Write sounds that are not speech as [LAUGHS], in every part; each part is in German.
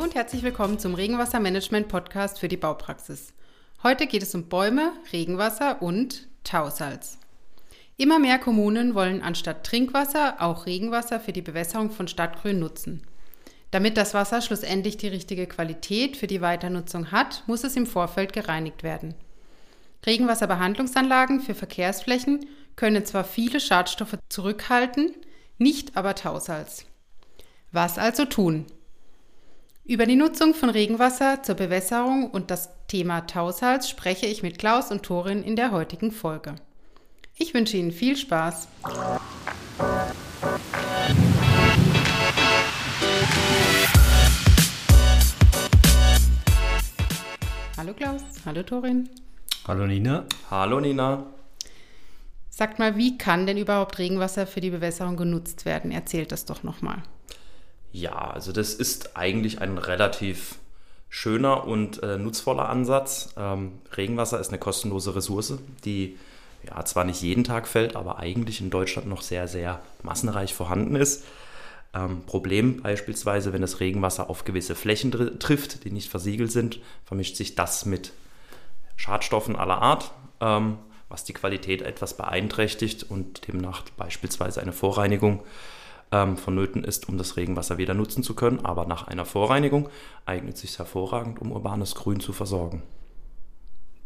Hallo und herzlich willkommen zum Regenwassermanagement-Podcast für die Baupraxis. Heute geht es um Bäume, Regenwasser und Tausalz. Immer mehr Kommunen wollen anstatt Trinkwasser auch Regenwasser für die Bewässerung von Stadtgrün nutzen. Damit das Wasser schlussendlich die richtige Qualität für die Weiternutzung hat, muss es im Vorfeld gereinigt werden. Regenwasserbehandlungsanlagen für Verkehrsflächen können zwar viele Schadstoffe zurückhalten, nicht aber Tausalz. Was also tun? Über die Nutzung von Regenwasser zur Bewässerung und das Thema Tausalz spreche ich mit Klaus und Torin in der heutigen Folge. Ich wünsche Ihnen viel Spaß. Hallo Klaus, hallo Torin. Hallo Nina. Hallo Nina. Sagt mal, wie kann denn überhaupt Regenwasser für die Bewässerung genutzt werden? Erzählt das doch nochmal. Ja, also das ist eigentlich ein relativ schöner und äh, nutzvoller Ansatz. Ähm, Regenwasser ist eine kostenlose Ressource, die ja zwar nicht jeden Tag fällt, aber eigentlich in Deutschland noch sehr, sehr massenreich vorhanden ist. Ähm, Problem beispielsweise, wenn das Regenwasser auf gewisse Flächen trifft, die nicht versiegelt sind, vermischt sich das mit Schadstoffen aller Art, ähm, was die Qualität etwas beeinträchtigt und demnach beispielsweise eine Vorreinigung ähm, vonnöten ist, um das Regenwasser wieder nutzen zu können. Aber nach einer Vorreinigung eignet sich hervorragend, um urbanes Grün zu versorgen.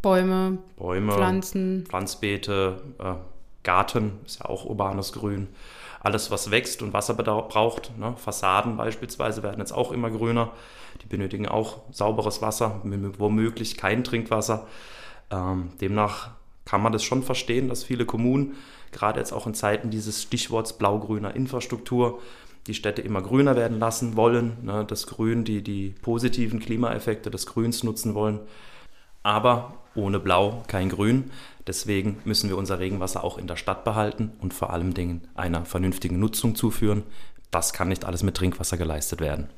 Bäume, Bäume Pflanzen, Pflanzbeete, äh, Garten ist ja auch urbanes Grün. Alles, was wächst und Wasser braucht, ne? Fassaden beispielsweise werden jetzt auch immer grüner. Die benötigen auch sauberes Wasser, womöglich kein Trinkwasser. Ähm, demnach kann man das schon verstehen, dass viele Kommunen gerade jetzt auch in Zeiten dieses Stichworts blau-grüner Infrastruktur, die Städte immer grüner werden lassen wollen, ne, das Grün, die, die positiven Klimaeffekte des Grüns nutzen wollen. Aber ohne Blau kein Grün. Deswegen müssen wir unser Regenwasser auch in der Stadt behalten und vor allem Dingen einer vernünftigen Nutzung zuführen. Das kann nicht alles mit Trinkwasser geleistet werden.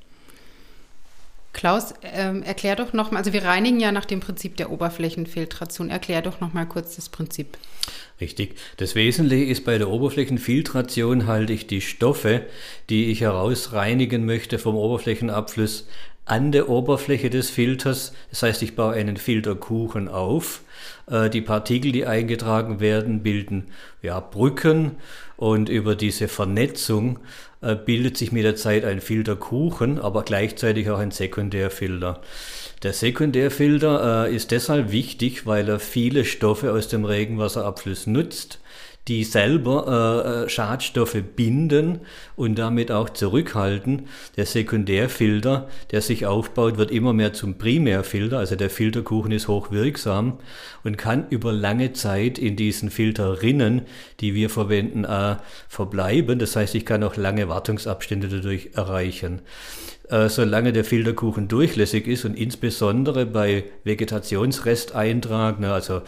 Klaus, ähm, erklär doch nochmal, also wir reinigen ja nach dem Prinzip der Oberflächenfiltration. Erklär doch nochmal kurz das Prinzip. Richtig. Das Wesentliche ist bei der Oberflächenfiltration halte ich die Stoffe, die ich herausreinigen möchte vom Oberflächenabfluss, an der Oberfläche des Filters. Das heißt, ich baue einen Filterkuchen auf. Äh, die Partikel, die eingetragen werden, bilden ja, Brücken und über diese Vernetzung äh, bildet sich mit der Zeit ein Filterkuchen, aber gleichzeitig auch ein Sekundärfilter. Der Sekundärfilter äh, ist deshalb wichtig, weil er viele Stoffe aus dem Regenwasserabfluss nutzt die selber äh, äh, Schadstoffe binden und damit auch zurückhalten. Der Sekundärfilter, der sich aufbaut, wird immer mehr zum Primärfilter, also der Filterkuchen ist hochwirksam und kann über lange Zeit in diesen Filterrinnen, die wir verwenden, äh, verbleiben. Das heißt, ich kann auch lange Wartungsabstände dadurch erreichen äh, solange der Filterkuchen durchlässig ist und insbesondere bei Vegetationsresteintrag, ne, also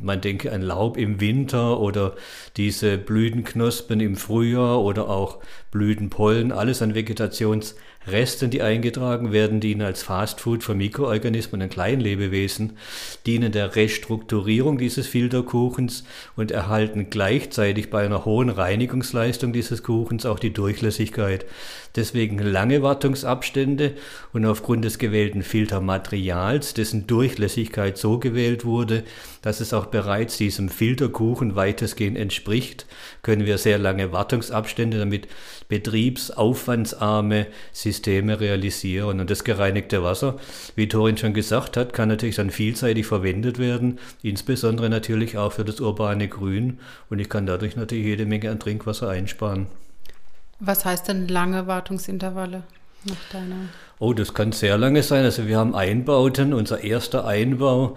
man denke an Laub im Winter oder diese Blütenknospen im Frühjahr oder auch Blütenpollen, alles an Vegetations Resten, die eingetragen werden, dienen als Fastfood für Mikroorganismen und Kleinlebewesen, dienen der Restrukturierung dieses Filterkuchens und erhalten gleichzeitig bei einer hohen Reinigungsleistung dieses Kuchens auch die Durchlässigkeit. Deswegen lange Wartungsabstände und aufgrund des gewählten Filtermaterials, dessen Durchlässigkeit so gewählt wurde, dass es auch bereits diesem Filterkuchen weitestgehend entspricht, können wir sehr lange Wartungsabstände damit betriebsaufwandsarme Systeme realisieren. Und das gereinigte Wasser, wie Torin schon gesagt hat, kann natürlich dann vielseitig verwendet werden, insbesondere natürlich auch für das urbane Grün. Und ich kann dadurch natürlich jede Menge an Trinkwasser einsparen. Was heißt denn lange Wartungsintervalle nach deiner? Oh, das kann sehr lange sein. Also wir haben Einbauten. Unser erster Einbau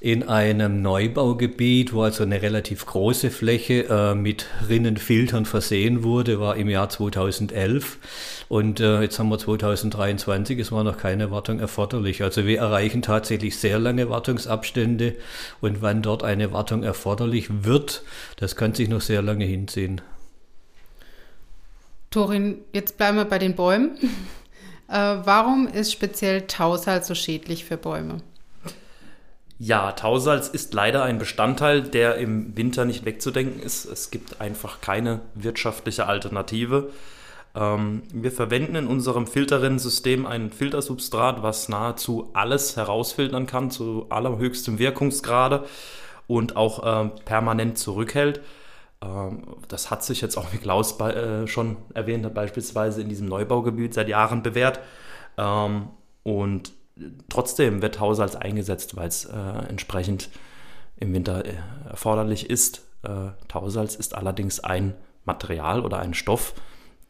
in einem Neubaugebiet, wo also eine relativ große Fläche äh, mit Rinnenfiltern versehen wurde, war im Jahr 2011. Und äh, jetzt haben wir 2023, es war noch keine Wartung erforderlich. Also wir erreichen tatsächlich sehr lange Wartungsabstände. Und wann dort eine Wartung erforderlich wird, das kann sich noch sehr lange hinziehen. Torin, jetzt bleiben wir bei den Bäumen. Äh, warum ist speziell Tausalz so schädlich für Bäume? Ja, Tausalz ist leider ein Bestandteil, der im Winter nicht wegzudenken ist. Es gibt einfach keine wirtschaftliche Alternative. Ähm, wir verwenden in unserem Filterrinnsystem ein Filtersubstrat, was nahezu alles herausfiltern kann, zu allerhöchstem Wirkungsgrade und auch äh, permanent zurückhält. Ähm, das hat sich jetzt auch, wie Klaus äh, schon erwähnt hat, beispielsweise in diesem Neubaugebiet seit Jahren bewährt. Ähm, und trotzdem wird Haushalts eingesetzt, weil es äh, entsprechend im Winter äh, erforderlich ist. Tausalz ist allerdings ein Material oder ein Stoff,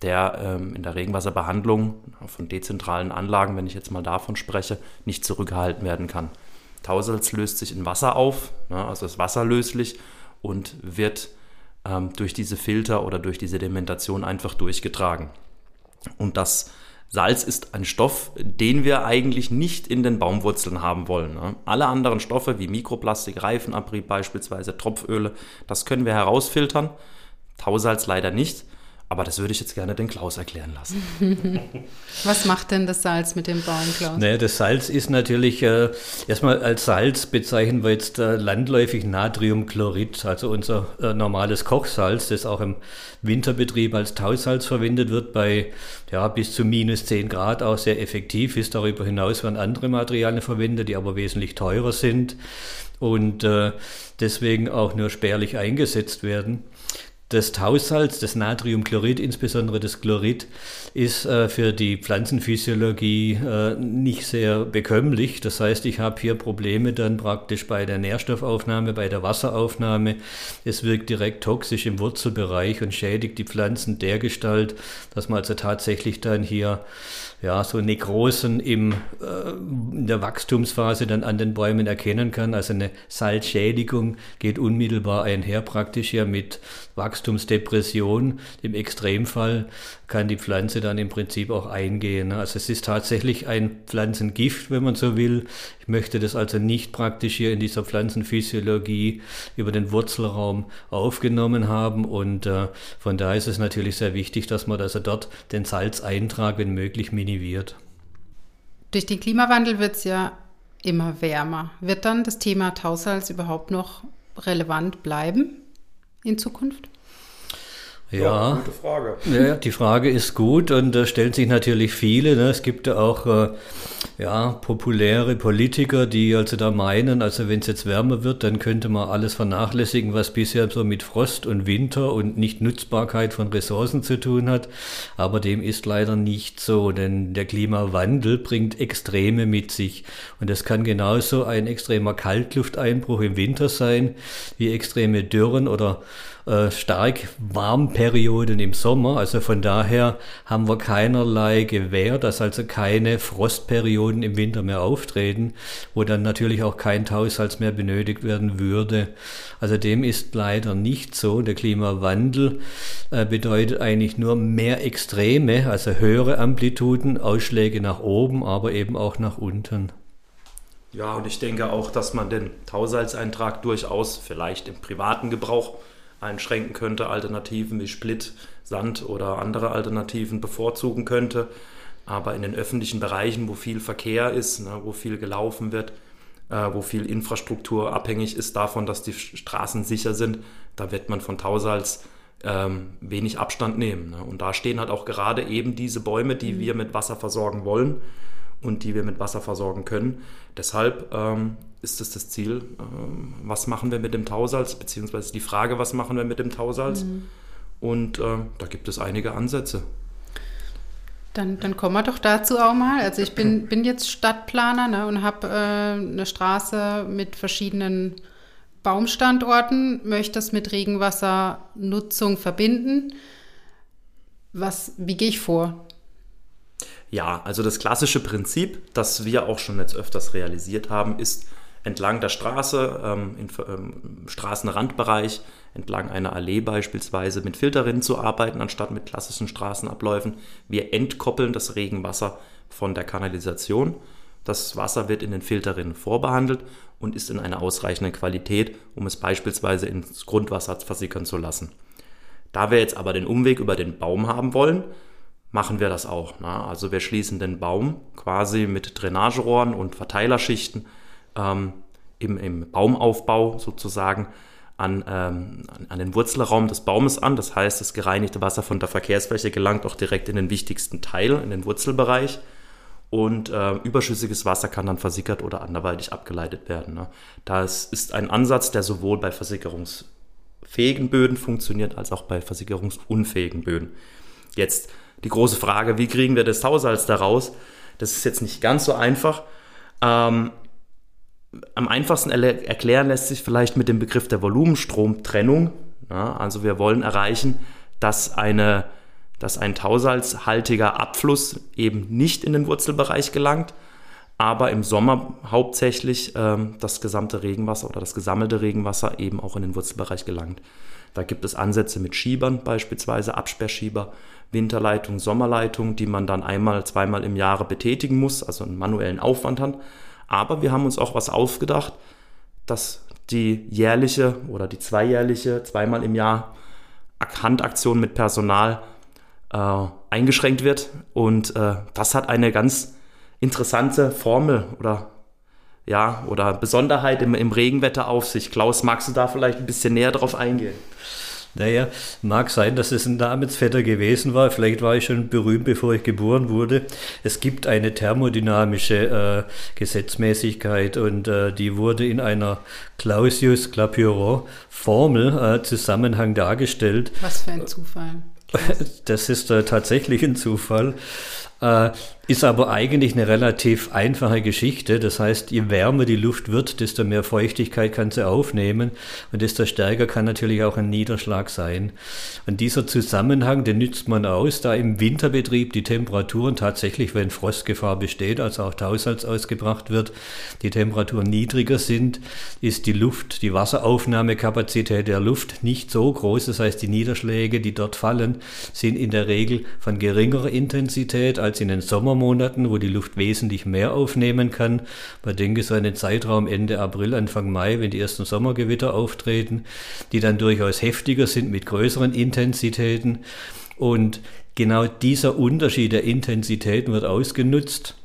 der ähm, in der Regenwasserbehandlung von dezentralen Anlagen, wenn ich jetzt mal davon spreche, nicht zurückgehalten werden kann. Tausalz löst sich in Wasser auf, ne, also ist wasserlöslich und wird ähm, durch diese Filter oder durch die Sedimentation einfach durchgetragen. Und das Salz ist ein Stoff, den wir eigentlich nicht in den Baumwurzeln haben wollen. Ne? Alle anderen Stoffe wie Mikroplastik, Reifenabrieb beispielsweise, Tropföle, das können wir herausfiltern. Tausalz leider nicht. Aber das würde ich jetzt gerne den Klaus erklären lassen. [LAUGHS] Was macht denn das Salz mit dem Baum, Klaus? Naja, das Salz ist natürlich, äh, erstmal als Salz bezeichnen wir jetzt äh, landläufig Natriumchlorid, also unser äh, normales Kochsalz, das auch im Winterbetrieb als Tausalz verwendet wird, bei ja, bis zu minus 10 Grad auch sehr effektiv ist. Darüber hinaus werden andere Materialien verwendet, die aber wesentlich teurer sind und äh, deswegen auch nur spärlich eingesetzt werden. Das Tausalz, das Natriumchlorid, insbesondere das Chlorid, ist äh, für die Pflanzenphysiologie äh, nicht sehr bekömmlich. Das heißt, ich habe hier Probleme dann praktisch bei der Nährstoffaufnahme, bei der Wasseraufnahme. Es wirkt direkt toxisch im Wurzelbereich und schädigt die Pflanzen dergestalt, dass man also tatsächlich dann hier ja, so Nekrosen im, äh, in der Wachstumsphase dann an den Bäumen erkennen kann. Also eine Salzschädigung geht unmittelbar einher praktisch hier mit Wachstumsdepression. Im Extremfall kann die Pflanze dann im Prinzip auch eingehen. Also es ist tatsächlich ein Pflanzengift, wenn man so will. Ich möchte das also nicht praktisch hier in dieser Pflanzenphysiologie über den Wurzelraum aufgenommen haben und äh, von daher ist es natürlich sehr wichtig, dass man also dort den Salzeintrag, wenn möglich, minimiert. Durch den Klimawandel wird es ja immer wärmer. Wird dann das Thema Tausalz überhaupt noch relevant bleiben in Zukunft? Ja, ja, gute Frage. Ja, die Frage ist gut und da stellen sich natürlich viele. Ne? Es gibt ja auch äh, ja, populäre Politiker, die also da meinen, also wenn es jetzt wärmer wird, dann könnte man alles vernachlässigen, was bisher so mit Frost und Winter und Nichtnutzbarkeit von Ressourcen zu tun hat. Aber dem ist leider nicht so, denn der Klimawandel bringt Extreme mit sich. Und es kann genauso ein extremer Kaltlufteinbruch im Winter sein, wie extreme Dürren oder äh, stark Warmperioden im Sommer. Also von daher haben wir keinerlei Gewähr, dass also keine Frostperioden im Winter mehr auftreten, wo dann natürlich auch kein Tausalz mehr benötigt werden würde. Also dem ist leider nicht so. Der Klimawandel äh, bedeutet eigentlich nur mehr Extreme, also höhere Amplituden, Ausschläge nach oben, aber eben auch nach unten. Ja, und ich denke auch, dass man den Tausalzeintrag durchaus vielleicht im privaten Gebrauch einschränken könnte, Alternativen wie Split, Sand oder andere Alternativen bevorzugen könnte. Aber in den öffentlichen Bereichen, wo viel Verkehr ist, ne, wo viel gelaufen wird, äh, wo viel Infrastruktur abhängig ist davon, dass die Straßen sicher sind, da wird man von Tausals ähm, wenig Abstand nehmen. Ne? Und da stehen halt auch gerade eben diese Bäume, die mhm. wir mit Wasser versorgen wollen und die wir mit Wasser versorgen können. Deshalb ähm, ist es das Ziel, ähm, was machen wir mit dem Tausalz, beziehungsweise die Frage, was machen wir mit dem Tausalz. Mhm. Und äh, da gibt es einige Ansätze. Dann, dann kommen wir doch dazu auch mal. Also ich bin, bin jetzt Stadtplaner ne, und habe äh, eine Straße mit verschiedenen Baumstandorten, möchte das mit Regenwassernutzung verbinden. Was, wie gehe ich vor? Ja, also das klassische Prinzip, das wir auch schon jetzt öfters realisiert haben, ist entlang der Straße, ähm, im ähm, Straßenrandbereich, entlang einer Allee beispielsweise mit Filterrinnen zu arbeiten, anstatt mit klassischen Straßenabläufen. Wir entkoppeln das Regenwasser von der Kanalisation. Das Wasser wird in den Filterrinnen vorbehandelt und ist in einer ausreichenden Qualität, um es beispielsweise ins Grundwasser versickern zu lassen. Da wir jetzt aber den Umweg über den Baum haben wollen, machen wir das auch. Ne? Also wir schließen den Baum quasi mit Drainagerohren und Verteilerschichten ähm, im, im Baumaufbau sozusagen an, ähm, an den Wurzelraum des Baumes an. Das heißt, das gereinigte Wasser von der Verkehrsfläche gelangt auch direkt in den wichtigsten Teil, in den Wurzelbereich. Und äh, überschüssiges Wasser kann dann versickert oder anderweitig abgeleitet werden. Ne? Das ist ein Ansatz, der sowohl bei versickerungsfähigen Böden funktioniert, als auch bei versickerungsunfähigen Böden. Jetzt die große Frage, wie kriegen wir das Tausalz daraus? Das ist jetzt nicht ganz so einfach. Ähm, am einfachsten erklären lässt sich vielleicht mit dem Begriff der Volumenstromtrennung. Ja, also wir wollen erreichen, dass, eine, dass ein tausalzhaltiger Abfluss eben nicht in den Wurzelbereich gelangt, aber im Sommer hauptsächlich ähm, das gesamte Regenwasser oder das gesammelte Regenwasser eben auch in den Wurzelbereich gelangt. Da gibt es Ansätze mit Schiebern beispielsweise, Absperrschieber, Winterleitung, Sommerleitung, die man dann einmal, zweimal im Jahre betätigen muss, also einen manuellen Aufwand hat. Aber wir haben uns auch was aufgedacht, dass die jährliche oder die zweijährliche, zweimal im Jahr Handaktion mit Personal äh, eingeschränkt wird. Und äh, das hat eine ganz interessante Formel oder ja, oder Besonderheit im, im Regenwetter auf sich. Klaus, magst du da vielleicht ein bisschen näher drauf eingehen? Naja, mag sein, dass es ein Namensvetter gewesen war. Vielleicht war ich schon berühmt, bevor ich geboren wurde. Es gibt eine thermodynamische äh, Gesetzmäßigkeit und äh, die wurde in einer Clausius-Clapeyron-Formel äh, Zusammenhang dargestellt. Was für ein Zufall. [LAUGHS] Das ist äh, tatsächlich ein Zufall. Äh, ist aber eigentlich eine relativ einfache Geschichte. Das heißt, je wärmer die Luft wird, desto mehr Feuchtigkeit kann sie aufnehmen und desto stärker kann natürlich auch ein Niederschlag sein. Und dieser Zusammenhang, den nützt man aus, da im Winterbetrieb die Temperaturen tatsächlich, wenn Frostgefahr besteht, also auch Taussalz ausgebracht wird, die Temperaturen niedriger sind, ist die Luft, die Wasseraufnahmekapazität der Luft nicht so groß. Das heißt, die Niederschläge, die dort fallen, sind in der Regel von geringerer Intensität als in den Sommermonaten, wo die Luft wesentlich mehr aufnehmen kann. Man denke so einen Zeitraum Ende April, Anfang Mai, wenn die ersten Sommergewitter auftreten, die dann durchaus heftiger sind mit größeren Intensitäten. Und genau dieser Unterschied der Intensitäten wird ausgenutzt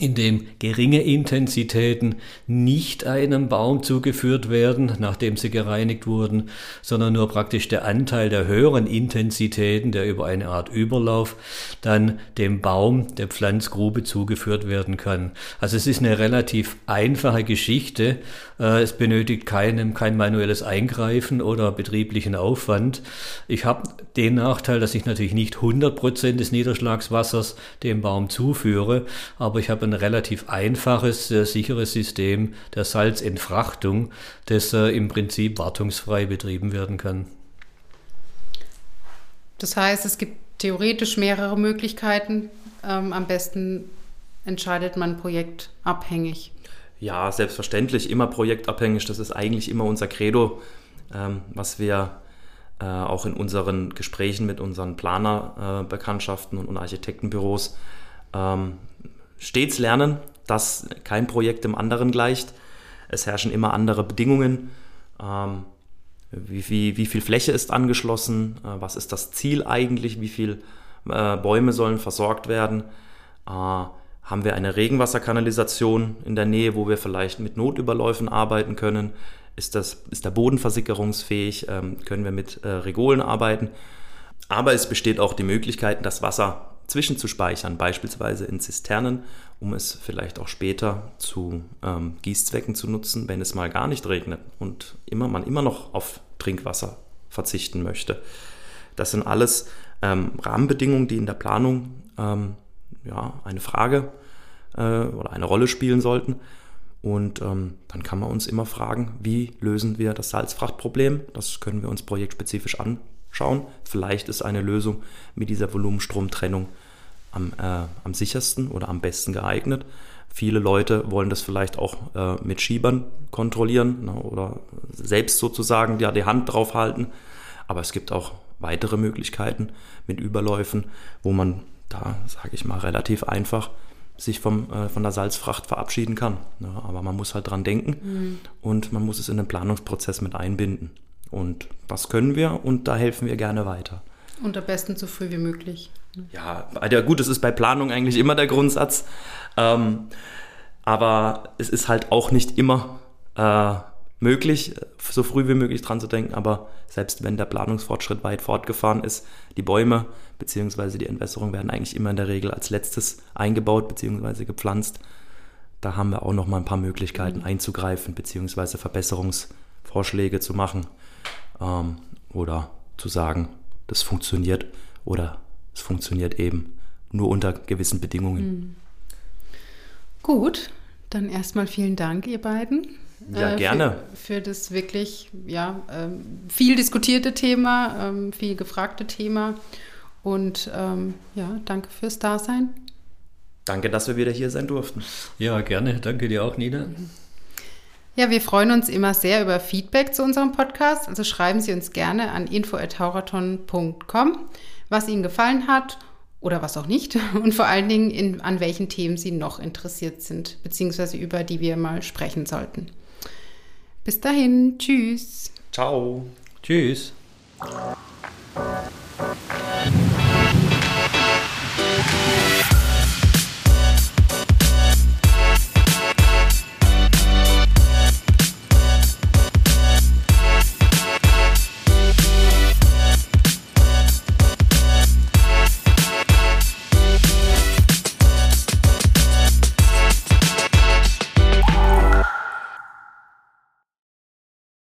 in dem geringe Intensitäten nicht einem Baum zugeführt werden, nachdem sie gereinigt wurden, sondern nur praktisch der Anteil der höheren Intensitäten, der über eine Art Überlauf dann dem Baum der Pflanzgrube zugeführt werden kann. Also es ist eine relativ einfache Geschichte. Äh, es benötigt keinem, kein manuelles Eingreifen oder betrieblichen Aufwand. Ich habe den Nachteil, dass ich natürlich nicht 100 Prozent des Niederschlagswassers dem Baum zuführe, aber ich habe ein relativ einfaches, sicheres System der Salzentfrachtung, das äh, im Prinzip wartungsfrei betrieben werden kann. Das heißt, es gibt theoretisch mehrere Möglichkeiten. Ähm, am besten entscheidet man projektabhängig. Ja, selbstverständlich, immer projektabhängig. Das ist eigentlich immer unser Credo, ähm, was wir äh, auch in unseren Gesprächen mit unseren Planerbekanntschaften äh, und Architektenbüros ähm, stets lernen, dass kein Projekt dem anderen gleicht. Es herrschen immer andere Bedingungen. Ähm, wie, wie, wie, viel Fläche ist angeschlossen? Äh, was ist das Ziel eigentlich? Wie viele äh, Bäume sollen versorgt werden? Äh, haben wir eine Regenwasserkanalisation in der Nähe, wo wir vielleicht mit Notüberläufen arbeiten können? Ist, das, ist der Boden versickerungsfähig? Ähm, können wir mit äh, Regolen arbeiten? Aber es besteht auch die Möglichkeit, das Wasser zwischenzuspeichern, beispielsweise in Zisternen, um es vielleicht auch später zu ähm, Gießzwecken zu nutzen, wenn es mal gar nicht regnet und immer, man immer noch auf Trinkwasser verzichten möchte. Das sind alles ähm, Rahmenbedingungen, die in der Planung ähm, ja, eine Frage äh, oder eine Rolle spielen sollten. Und ähm, dann kann man uns immer fragen, wie lösen wir das Salzfrachtproblem? Das können wir uns projektspezifisch anschauen. Vielleicht ist eine Lösung mit dieser Volumenstromtrennung am, äh, am sichersten oder am besten geeignet. Viele Leute wollen das vielleicht auch äh, mit Schiebern kontrollieren ne, oder selbst sozusagen ja, die Hand drauf halten. Aber es gibt auch weitere Möglichkeiten mit Überläufen, wo man da, sage ich mal, relativ einfach sich vom, äh, von der Salzfracht verabschieden kann. Ne? Aber man muss halt dran denken mhm. und man muss es in den Planungsprozess mit einbinden. Und das können wir und da helfen wir gerne weiter. Und am besten so früh wie möglich. Ja, ja gut, das ist bei Planung eigentlich immer der Grundsatz. Ähm, aber es ist halt auch nicht immer äh, möglich, so früh wie möglich dran zu denken, aber selbst wenn der Planungsfortschritt weit fortgefahren ist, die Bäume bzw. die Entwässerung werden eigentlich immer in der Regel als letztes eingebaut bzw. gepflanzt. Da haben wir auch noch mal ein paar Möglichkeiten einzugreifen bzw. Verbesserungsvorschläge zu machen ähm, oder zu sagen, das funktioniert oder es funktioniert eben nur unter gewissen Bedingungen. Mhm. Gut, dann erstmal vielen Dank, ihr beiden. Ja, gerne. Für, für, das wirklich ja, ähm, viel diskutierte Thema, ähm, viel gefragte Thema. Und ähm, ja, danke fürs Dasein. Danke, dass wir wieder hier sein durften. Ja, gerne. Danke dir auch, Nina. Ja, wir freuen uns immer sehr über Feedback zu unserem Podcast. Also schreiben Sie uns gerne an info.hauraton.com, was Ihnen gefallen hat oder was auch nicht [LAUGHS] und vor allen Dingen in, an welchen Themen Sie noch interessiert sind, beziehungsweise über die wir mal sprechen sollten. Bis dahin, tschüss. Ciao. Tschüss.